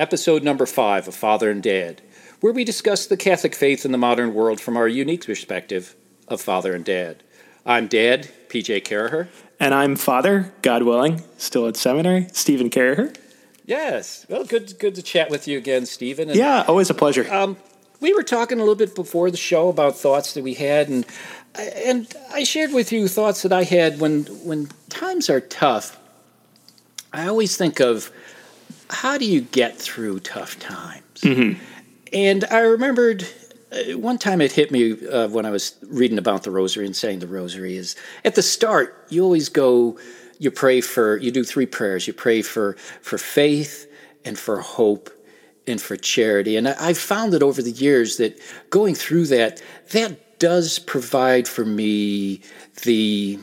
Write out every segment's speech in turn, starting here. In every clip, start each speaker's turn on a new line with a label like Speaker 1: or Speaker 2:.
Speaker 1: To episode number five of Father and Dad, where we discuss the Catholic faith in the modern world from our unique perspective of Father and Dad. I'm Dad, PJ Caraher.
Speaker 2: And I'm Father, God willing, still at seminary, Stephen Caraher.
Speaker 1: Yes. Well, good, good to chat with you again, Stephen.
Speaker 2: And, yeah, always a pleasure.
Speaker 1: Um, we were talking a little bit before the show about thoughts that we had, and and I shared with you thoughts that I had when when times are tough. I always think of how do you get through tough times? Mm-hmm. And I remembered uh, one time it hit me uh, when I was reading about the rosary and saying the rosary is at the start, you always go, you pray for, you do three prayers. You pray for, for faith and for hope and for charity. And I, I've found that over the years that going through that, that does provide for me the,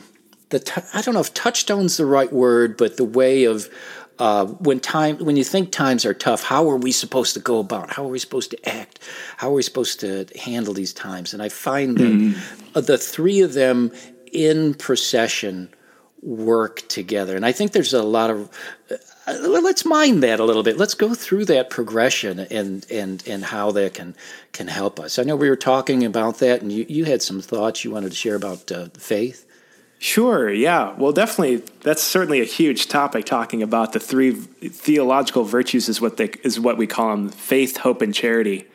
Speaker 1: the t- I don't know if touchstone's the right word, but the way of, uh, when time when you think times are tough, how are we supposed to go about? How are we supposed to act? How are we supposed to handle these times? And I find that mm-hmm. the three of them in procession work together. And I think there's a lot of uh, let's mind that a little bit. Let's go through that progression and and and how that can can help us. I know we were talking about that, and you, you had some thoughts you wanted to share about uh, faith.
Speaker 2: Sure, yeah. Well, definitely, that's certainly a huge topic. Talking about the three theological virtues is what they is what we call them: faith, hope, and charity.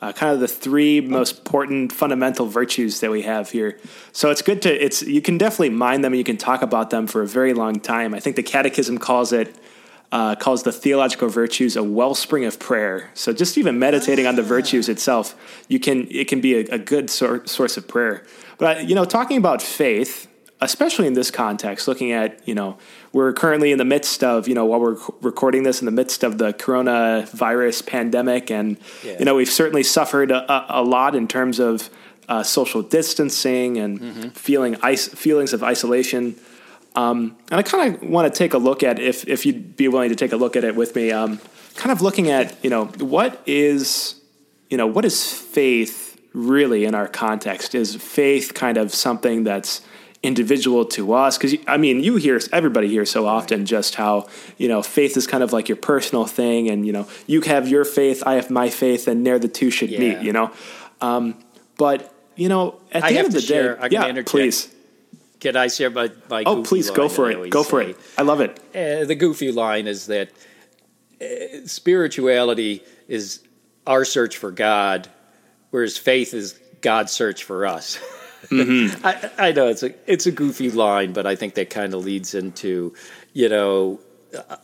Speaker 2: Uh, kind of the three most important fundamental virtues that we have here. So it's good to it's you can definitely mind them and you can talk about them for a very long time. I think the Catechism calls it uh, calls the theological virtues a wellspring of prayer. So just even meditating on the virtues itself, you can it can be a, a good sor- source of prayer. But you know, talking about faith especially in this context, looking at, you know, we're currently in the midst of, you know, while we're recording this in the midst of the coronavirus pandemic. And, yeah. you know, we've certainly suffered a, a lot in terms of uh, social distancing and mm-hmm. feeling is- feelings of isolation. Um, and I kind of want to take a look at, if, if you'd be willing to take a look at it with me, um, kind of looking at, you know, what is, you know, what is faith really in our context? Is faith kind of something that's, individual to us because i mean you hear everybody hears so often just how you know faith is kind of like your personal thing and you know you have your faith i have my faith and there the two should yeah. meet you know um, but you know at the I end of the share, day yeah interject. please
Speaker 1: can i share my, my
Speaker 2: oh please go for it go say. for it i love it
Speaker 1: uh, the goofy line is that uh, spirituality is our search for god whereas faith is god's search for us Mm-hmm. I, I, know it's a it's a goofy line, but I think that kind of leads into, you know, uh,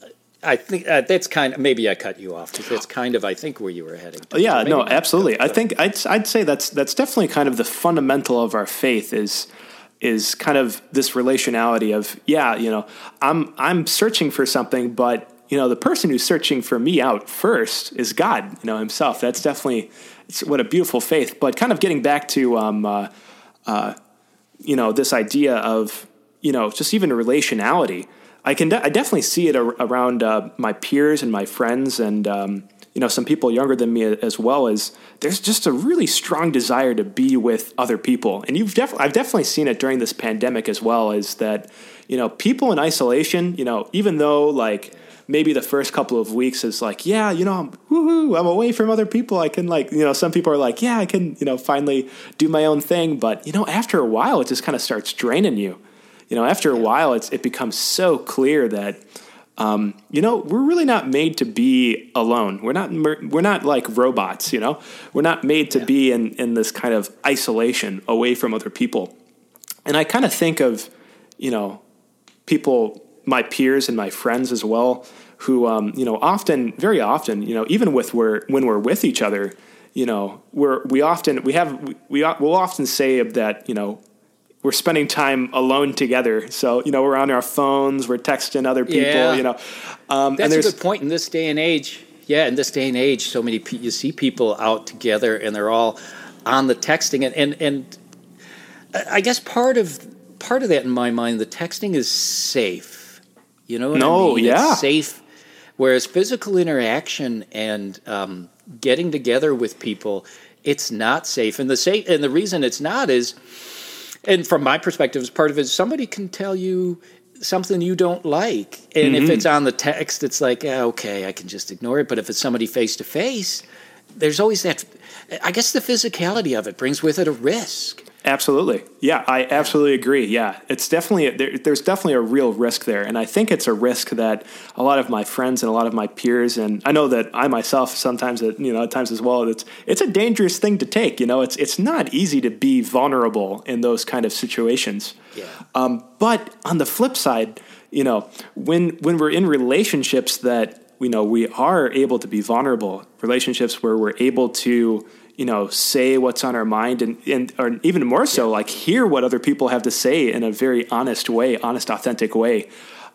Speaker 1: I think uh, that's kind of maybe I cut you off because that's kind of I think where you were heading.
Speaker 2: To. Yeah, so no, absolutely. I think I'd I'd say that's that's definitely kind of the fundamental of our faith is is kind of this relationality of yeah, you know, I'm I'm searching for something, but you know, the person who's searching for me out first is God, you know, Himself. That's definitely it's what a beautiful faith. But kind of getting back to um, uh, uh, you know, this idea of, you know, just even relationality. I can, de- I definitely see it ar- around uh, my peers and my friends and, um, you know, some people younger than me as well as there's just a really strong desire to be with other people. And you've definitely, I've definitely seen it during this pandemic as well is that, you know, people in isolation, you know, even though like, maybe the first couple of weeks is like, yeah, you know, I'm woohoo, I'm away from other people. I can like, you know, some people are like, yeah, I can, you know, finally do my own thing. But you know, after a while, it just kind of starts draining you. You know, after a while, it's it becomes so clear that. Um, you know, we're really not made to be alone. We're not we're not like robots. You know, we're not made to yeah. be in in this kind of isolation away from other people. And I kind of think of, you know, people my peers and my friends as well, who um, you know often, very often, you know, even with we're when we're with each other, you know, we're we often we have we, we will often say that you know we're spending time alone together. So you know we're on our phones, we're texting other people. Yeah. You know,
Speaker 1: um, that's a good point in this day and age. Yeah, in this day and age, so many you see people out together and they're all on the texting and and, and I guess part of part of that in my mind, the texting is safe you know
Speaker 2: no, I mean? yeah.
Speaker 1: It's safe. Whereas physical interaction and um, getting together with people, it's not safe. And the safe and the reason it's not is, and from my perspective, as part of it. Somebody can tell you something you don't like. And mm-hmm. if it's on the text, it's like, yeah, okay, I can just ignore it. But if it's somebody face to face, there's always that. I guess the physicality of it brings with it a risk.
Speaker 2: Absolutely. Yeah, I absolutely agree. Yeah, it's definitely there, there's definitely a real risk there, and I think it's a risk that a lot of my friends and a lot of my peers, and I know that I myself sometimes, at, you know, at times as well, it's it's a dangerous thing to take. You know, it's it's not easy to be vulnerable in those kind of situations.
Speaker 1: Yeah.
Speaker 2: Um, but on the flip side, you know, when when we're in relationships that you know we are able to be vulnerable, relationships where we're able to you know say what's on our mind and and or even more so like hear what other people have to say in a very honest way honest authentic way.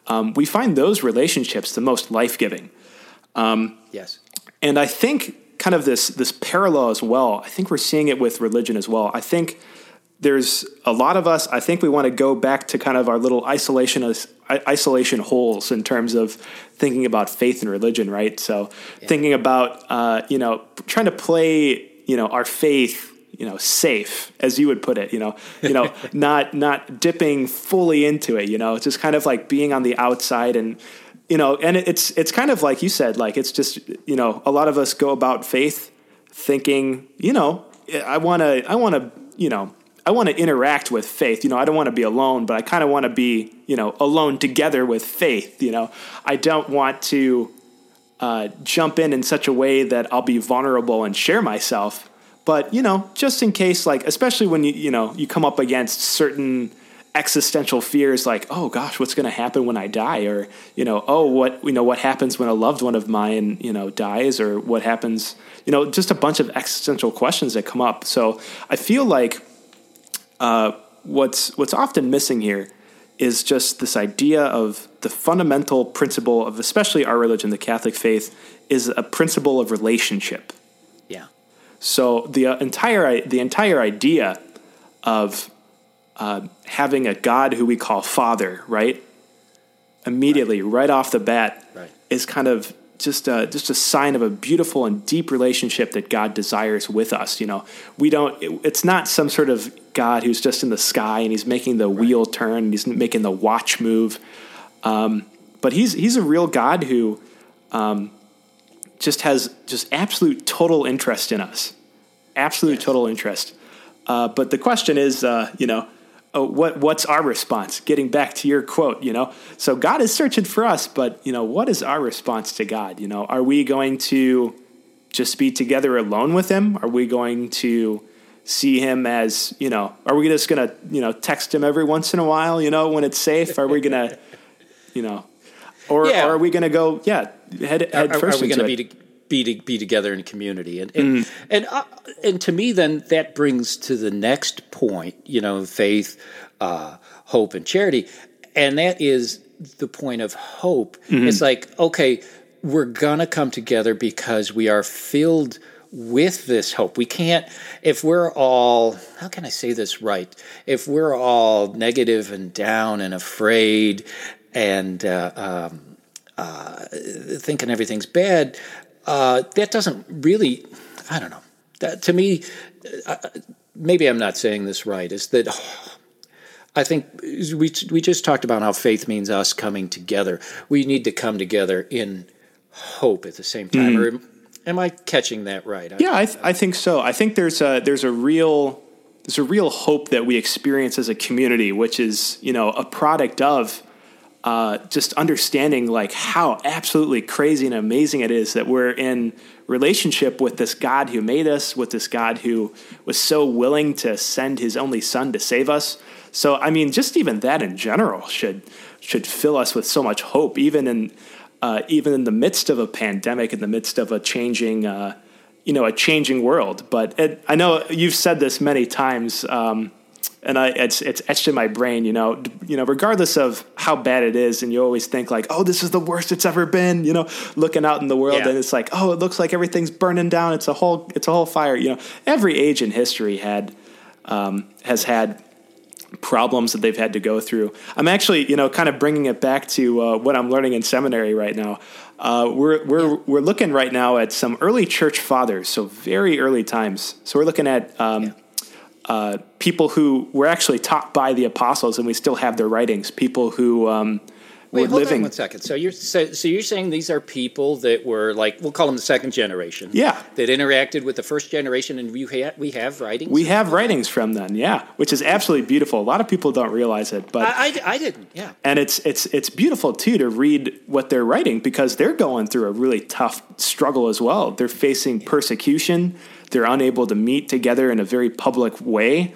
Speaker 2: Um, we find those relationships the most life-giving.
Speaker 1: Um, yes.
Speaker 2: and i think kind of this this parallel as well i think we're seeing it with religion as well. I think there's a lot of us i think we want to go back to kind of our little isolation isolation holes in terms of thinking about faith and religion right so yeah. thinking about uh, you know trying to play you know, our faith, you know, safe, as you would put it, you know, you know, not not dipping fully into it, you know, it's just kind of like being on the outside and you know, and it's it's kind of like you said, like it's just you know, a lot of us go about faith thinking, you know, I want to I want to, you know, I want to interact with faith. You know, I don't want to be alone, but I kind of want to be, you know, alone together with faith. You know, I don't want to uh, jump in in such a way that I'll be vulnerable and share myself. But you know, just in case, like especially when you you know you come up against certain existential fears, like oh gosh, what's going to happen when I die, or you know, oh what you know what happens when a loved one of mine you know dies, or what happens, you know, just a bunch of existential questions that come up. So I feel like uh, what's what's often missing here is just this idea of the fundamental principle of especially our religion, the Catholic faith, is a principle of relationship.
Speaker 1: Yeah.
Speaker 2: So the uh, entire the entire idea of uh, having a God who we call Father, right? Immediately, right, right off the bat,
Speaker 1: right.
Speaker 2: is kind of just a, just a sign of a beautiful and deep relationship that God desires with us. You know, we don't. It, it's not some sort of God who's just in the sky and he's making the right. wheel turn and he's making the watch move. Um, but he's he's a real God who um, just has just absolute total interest in us, absolute yes. total interest. Uh, but the question is, uh, you know, oh, what what's our response? Getting back to your quote, you know, so God is searching for us, but you know, what is our response to God? You know, are we going to just be together alone with Him? Are we going to see Him as you know? Are we just gonna you know text Him every once in a while? You know, when it's safe? Are we gonna you know, or, yeah. or are we gonna go? Yeah, head head
Speaker 1: are,
Speaker 2: first.
Speaker 1: Are we be? To, be to, be together in community. And and mm. and, uh, and to me then that brings to the next point you know faith uh, hope and charity. And that is the point of hope. Mm-hmm. it's like okay we're gonna come together because we are filled with this hope. We can't if we're all how can i say this right? If we're all negative and down and afraid and uh, um, uh, thinking everything's bad uh, that doesn't really, I don't know. That, to me, uh, maybe I'm not saying this right, is that I think we, we just talked about how faith means us coming together. We need to come together in hope at the same time. Mm. Or am I catching that right?
Speaker 2: Yeah, I, th- I think so. I think there's a, there's a real there's a real hope that we experience as a community, which is you know a product of uh, just understanding like how absolutely crazy and amazing it is that we're in relationship with this God who made us, with this God who was so willing to send His only Son to save us. So, I mean, just even that in general should should fill us with so much hope, even in uh, even in the midst of a pandemic, in the midst of a changing. Uh, you know, a changing world, but it, I know you've said this many times. Um, and I, it's it's etched in my brain. You know, you know, regardless of how bad it is, and you always think like, oh, this is the worst it's ever been. You know, looking out in the world, yeah. and it's like, oh, it looks like everything's burning down. It's a whole it's a whole fire. You know, every age in history had um, has had problems that they've had to go through. I'm actually, you know, kind of bringing it back to uh, what I'm learning in seminary right now. Uh, we're we're we're looking right now at some early church fathers, so very early times. So we're looking at. Um, yeah uh, people who were actually taught by the apostles, and we still have their writings. People who um,
Speaker 1: Wait,
Speaker 2: were
Speaker 1: hold
Speaker 2: living.
Speaker 1: on one second. So you're so, so you're saying these are people that were like we'll call them the second generation.
Speaker 2: Yeah.
Speaker 1: That interacted with the first generation, and we ha- we have writings.
Speaker 2: We have writings from them, yeah, which is absolutely beautiful. A lot of people don't realize it, but
Speaker 1: I, I, I didn't. Yeah.
Speaker 2: and it's it's it's beautiful too to read what they're writing because they're going through a really tough struggle as well. They're facing persecution. They're unable to meet together in a very public way.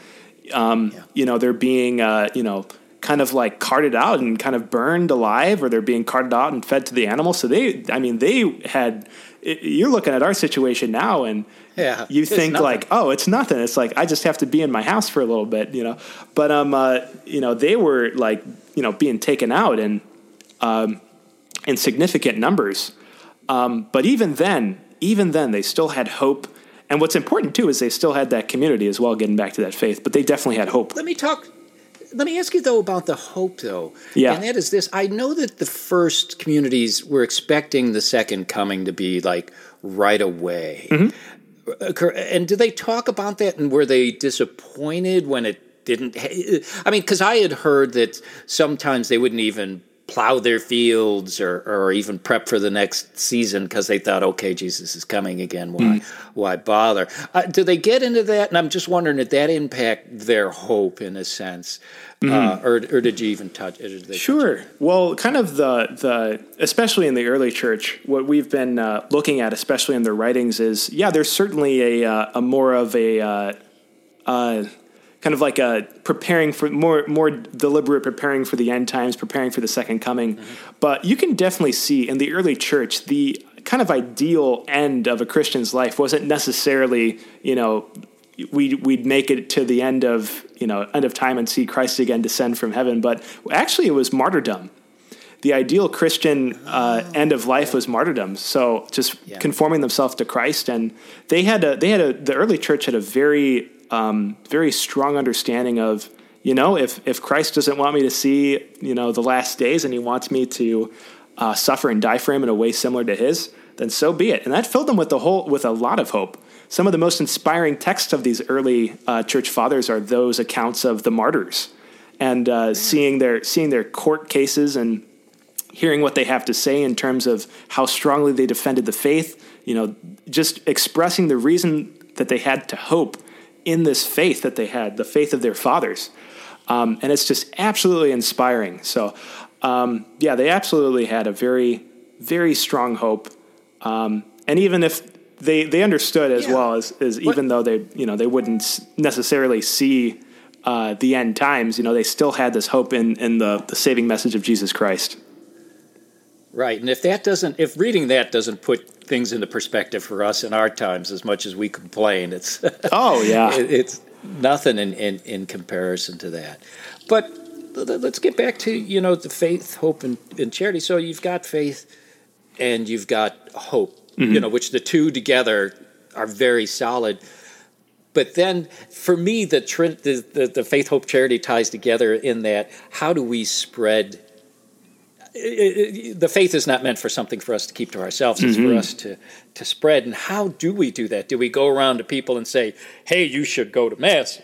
Speaker 2: Um,
Speaker 1: Yeah.
Speaker 2: You know, they're being uh, you know kind of like carted out and kind of burned alive, or they're being carted out and fed to the animals. So they, I mean, they had. You're looking at our situation now, and
Speaker 1: Yeah,
Speaker 2: you think
Speaker 1: nothing.
Speaker 2: like, oh, it's nothing. It's like I just have to be in my house for a little bit, you know. But um, uh, you know, they were like, you know, being taken out and um, in significant numbers. Um, but even then, even then, they still had hope. And what's important too is they still had that community as well, getting back to that faith. But they definitely had hope.
Speaker 1: Let me talk. Let me ask you though about the hope though.
Speaker 2: Yeah.
Speaker 1: And that is this. I know that the first communities were expecting the second coming to be like right away. Uh, And did they talk about that? And were they disappointed when it didn't? I mean, because I had heard that sometimes they wouldn't even plow their fields or, or even prep for the next season because they thought, okay, Jesus is coming again. Why, why bother? Uh, do they get into that? And I'm just wondering, did that impact their hope in a sense, uh, or, or did you even touch? They
Speaker 2: Sure. Well, kind of the the especially in the early church, what we've been uh, looking at, especially in their writings, is yeah, there's certainly a uh, a more of a uh, uh, kind of like a preparing for more more deliberate preparing for the end times, preparing for the second coming. But you can definitely see in the early church the kind of ideal end of a Christian's life wasn't necessarily you know we we'd make it to the end of you know end of time and see Christ again descend from heaven, but actually it was martyrdom. The ideal Christian uh, end of life was martyrdom. So just
Speaker 1: Yeah.
Speaker 2: conforming themselves to Christ, and they had a they had a the early church had a very um, very strong understanding of you know if if Christ doesn't want me to see you know the last days and he wants me to uh, suffer and die for him in a way similar to his, then so be it. And that filled them with the whole with a lot of hope. Some of the most inspiring texts of these early uh, church fathers are those accounts of the martyrs and uh, seeing their seeing their court cases and hearing what they have to say in terms of how strongly they defended the faith. You know, just expressing the reason that they had to hope in this faith that they had, the faith of their fathers. Um, and it's just absolutely inspiring. So, um, yeah, they absolutely had a very, very strong hope. Um, and even if they, they understood as
Speaker 1: Yeah.
Speaker 2: well as, as even though they, you know, they wouldn't necessarily see uh, the end times, you know, they still had this hope in, in the, the saving message of Jesus Christ.
Speaker 1: Right, and if that doesn't, if reading that doesn't put things into perspective for us in our times, as much as we complain, it's
Speaker 2: Oh, yeah.
Speaker 1: it- it's nothing in, in in comparison to that. But let's get back to you know the faith, hope, and, and charity. So you've got faith, and you've got hope. You mm-hmm. know, which the two together are very solid. But then, for me, the, the the faith, hope, charity ties together in that how do we spread the faith is not meant for something for us to keep to ourselves. It's for mm-hmm. us to to spread. And how do we do that? Do we go around to people and say, "Hey, you should go to mass,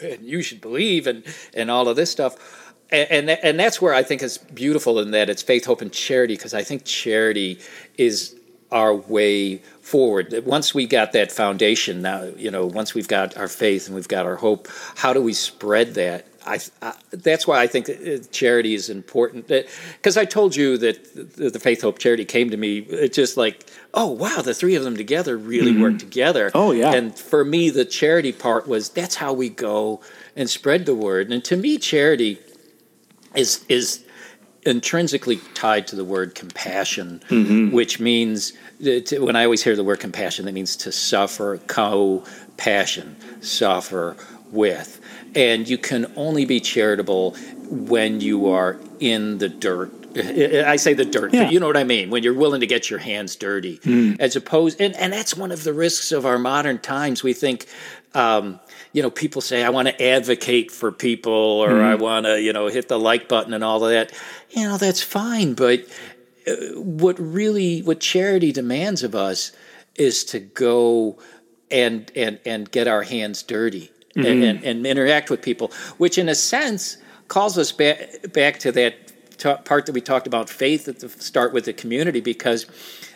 Speaker 1: and you should believe," and and all of this stuff? And and, and that's where I think it's beautiful in that it's faith, hope, and charity. Because I think charity is our way forward. Once we got that foundation, now you know. Once we've got our faith and we've got our hope, how do we spread that? I, I, that's why I think uh, charity is important. Because I told you that the, the faith, hope, charity came to me. It's just like, oh wow, the three of them together really mm-hmm. work together.
Speaker 2: Oh, yeah.
Speaker 1: And for me, the charity part was that's how we go and spread the word. And to me, charity is is intrinsically tied to the word compassion, mm-hmm. which means uh, to, when I always hear the word compassion, that means to suffer, co-passion, suffer with. And you can only be charitable when you are in the dirt. I say the dirt,
Speaker 2: Yeah.
Speaker 1: but you know what I mean. When you're willing to get your hands dirty, as opposed, and, and that's one of the risks of our modern times. We think, um, you know, people say, I want to advocate for people or I want to, you know, hit the like button and all of that. You know, that's fine. But uh, what really, what charity demands of us is to go and, and, and get our hands dirty mm-hmm. and, and, interact with people, which in a sense calls us back back to that t- part that we talked about faith at the start with the community because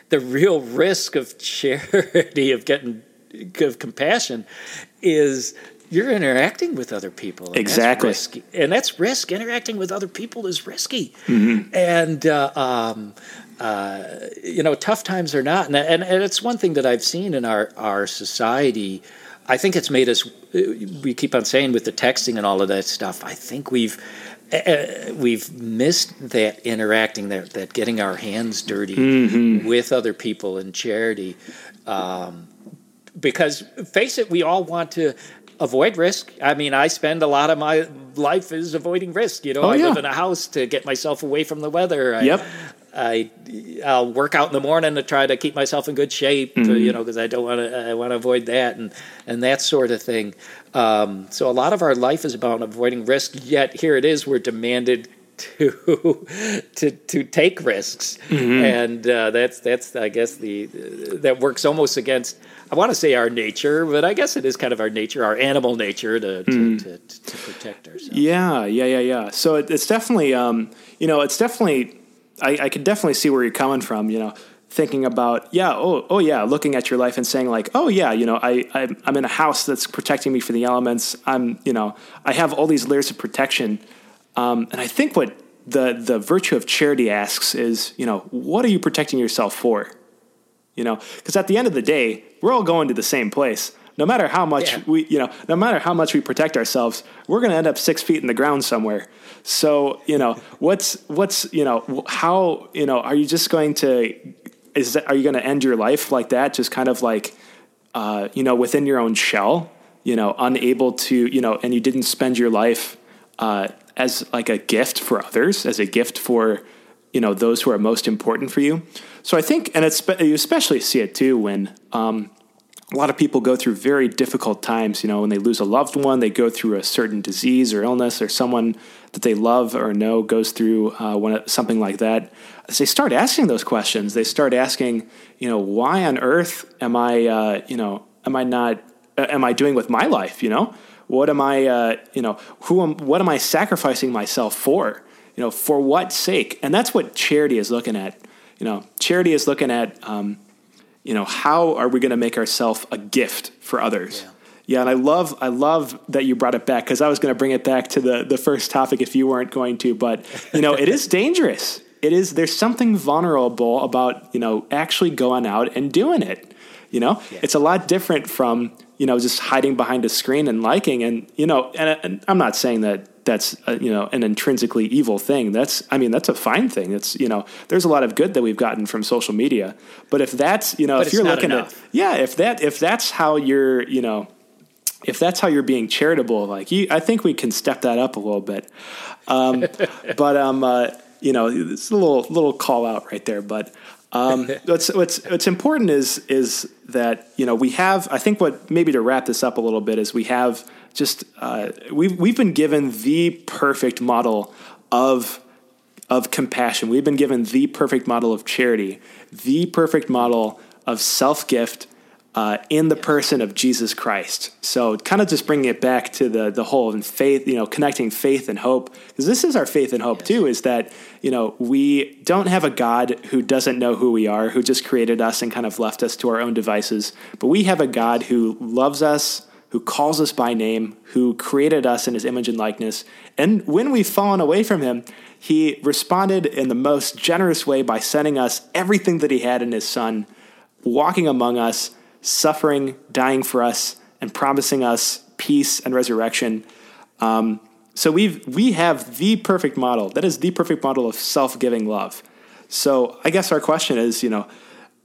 Speaker 1: the real risk of charity of getting of compassion is you're interacting with other people.
Speaker 2: And exactly.
Speaker 1: That's and that's risk. Interacting with other people is risky. Mm-hmm. And, uh, um, uh, you know, tough times are not. And, and, and, it's one thing that I've seen in our, our society. I think it's made us, we keep on saying with the texting and all of that stuff, I think we've, uh, we've missed that interacting, that, that getting our hands dirty mm-hmm. with other people in charity. Um, because face it, we all want to avoid risk. I mean, I spend a lot of my life is avoiding risk. You know, oh, I yeah. live in a house to get myself away from the weather. I,
Speaker 2: yep.
Speaker 1: I I'll work out in the morning to try to keep myself in good shape. Mm-hmm. To, you know, because I don't want to I want to avoid that and and that sort of thing. Um, so a lot of our life is about avoiding risk. Yet here it is, we're demanded to to to take risks, mm-hmm. and uh, that's that's I guess the that works almost against I want to say our nature, but I guess it is kind of our nature, our animal nature to to, mm. to, to, protect ourselves.
Speaker 2: Yeah, yeah, yeah, yeah. So it, it's definitely um, you know it's definitely I, I could definitely see where you're coming from. You know thinking about yeah oh oh yeah looking at your life and saying like oh yeah you know I I'm, I'm in a house that's protecting me from the elements I'm you know I have all these layers of protection um, and I think what the the virtue of charity asks is, you know, what are you protecting yourself for? You know, because at the end of the day, we're all going to the same place. No matter how much yeah. we, you know, no matter how much we protect ourselves, we're going to end up six feet in the ground somewhere. So, you know, what's what's you know how you know are you just going to is that, are you going to end your life like that, just kind of like uh, you know within your own shell, you know, unable to you know, and you didn't spend your life uh, as like a gift for others, as a gift for you know those who are most important for you. So I think, and it's you especially see it too when um, a lot of people go through very difficult times. You know, when they lose a loved one, they go through a certain disease or illness, or someone that they love or know goes through uh, something like that. They start asking those questions, they start asking, you know, why on earth am I, uh, you know, am I not, uh, am I doing with my life? You know, what am I, uh, you know, who am, what am I sacrificing myself for? You know, for what sake? And that's what charity is looking at. You know, charity is looking at, um, you know, how are we going to make ourselves a gift for others? Yeah. Yeah, and I love I love that you brought it back because I was going to bring it back to the the first topic if you weren't going to, but you know it is dangerous. It is there's something vulnerable about you know actually going out and doing it. You know, yeah. it's a lot different from you know, just hiding behind a screen and liking. And, you know, and, and I'm not saying that that's, a, you know, an intrinsically evil thing. That's, I mean, that's a fine thing. It's, you know, there's a lot of good that we've gotten from social media. But if that's, you know,
Speaker 1: but
Speaker 2: if you're looking
Speaker 1: enough.
Speaker 2: at, yeah, if that, if that's how you're, you know, if that's how you're being charitable, like you, I think we can step that up a little bit. Um, but, um, uh, you know, it's a little, little call out right there, but, um, what's, what's, what's important is, is that, you know, we have, I think what maybe to wrap this up a little bit is we have just, uh, we've, we've been given the perfect model of, of compassion. We've been given the perfect model of charity, the perfect model of self gift uh, in the person of Jesus Christ. So, kind of just bringing it back to the the whole and faith, you know, connecting faith and hope, because this is our faith and hope yes. too. Is that you know we don't have a God who doesn't know who we are, who just created us and kind of left us to our own devices, but we have a God who loves us. Who calls us by name, who created us in his image and likeness. And when we've fallen away from him, he responded in the most generous way by sending us everything that he had in his son, walking among us, suffering, dying for us, and promising us peace and resurrection. Um, so we've we have the perfect model. That is the perfect model of self-giving love. So I guess our question is, you know,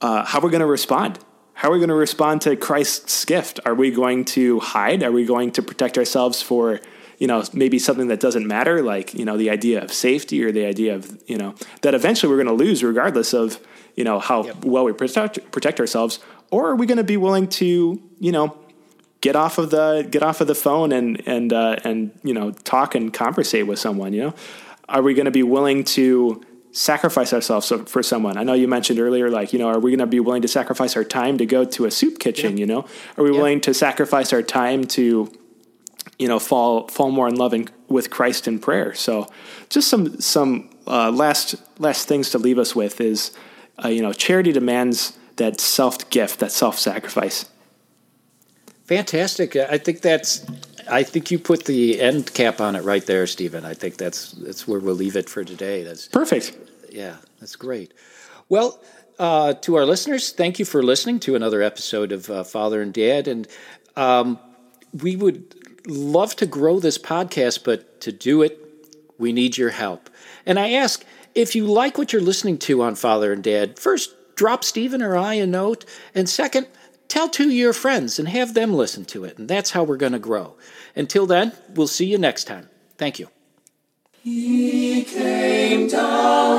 Speaker 2: uh, how are we going to respond? How are we going to respond to Christ's gift? Are we going to hide? Are we going to protect ourselves for, you know, maybe something that doesn't matter, like you know, the idea of safety or the idea of you know that eventually we're going to lose, regardless of you know how yep. well we protect protect ourselves? Or are we going to be willing to, you know, get off of the get off of the phone and and uh, and you know talk and conversate with someone? You know, are we going to be willing to sacrifice ourselves for someone? I know you mentioned earlier, like you know, are we going to be willing to sacrifice our time to go to a soup kitchen? Yeah. You know, are we yeah. willing to sacrifice our time to you know, fall fall more in love in, with Christ in prayer. So, just some some uh, last last things to leave us with is, uh, you know, charity demands that self gift, that self sacrifice.
Speaker 1: Fantastic. I think that's. I think you put the end cap on it right there, Stephen. I think that's that's where we'll leave it for today. That's
Speaker 2: perfect.
Speaker 1: Yeah, that's great. Well, uh, to our listeners, thank you for listening to another episode of uh, Father and Dad, and um, we would love to grow this podcast, but to do it, we need your help. And I ask if you like what you're listening to on Father and Dad, first drop Stephen or I a note, and second Tell two of your friends and have them listen to it, and that's how we're going to grow. Until then, we'll see you next time. Thank you. He came down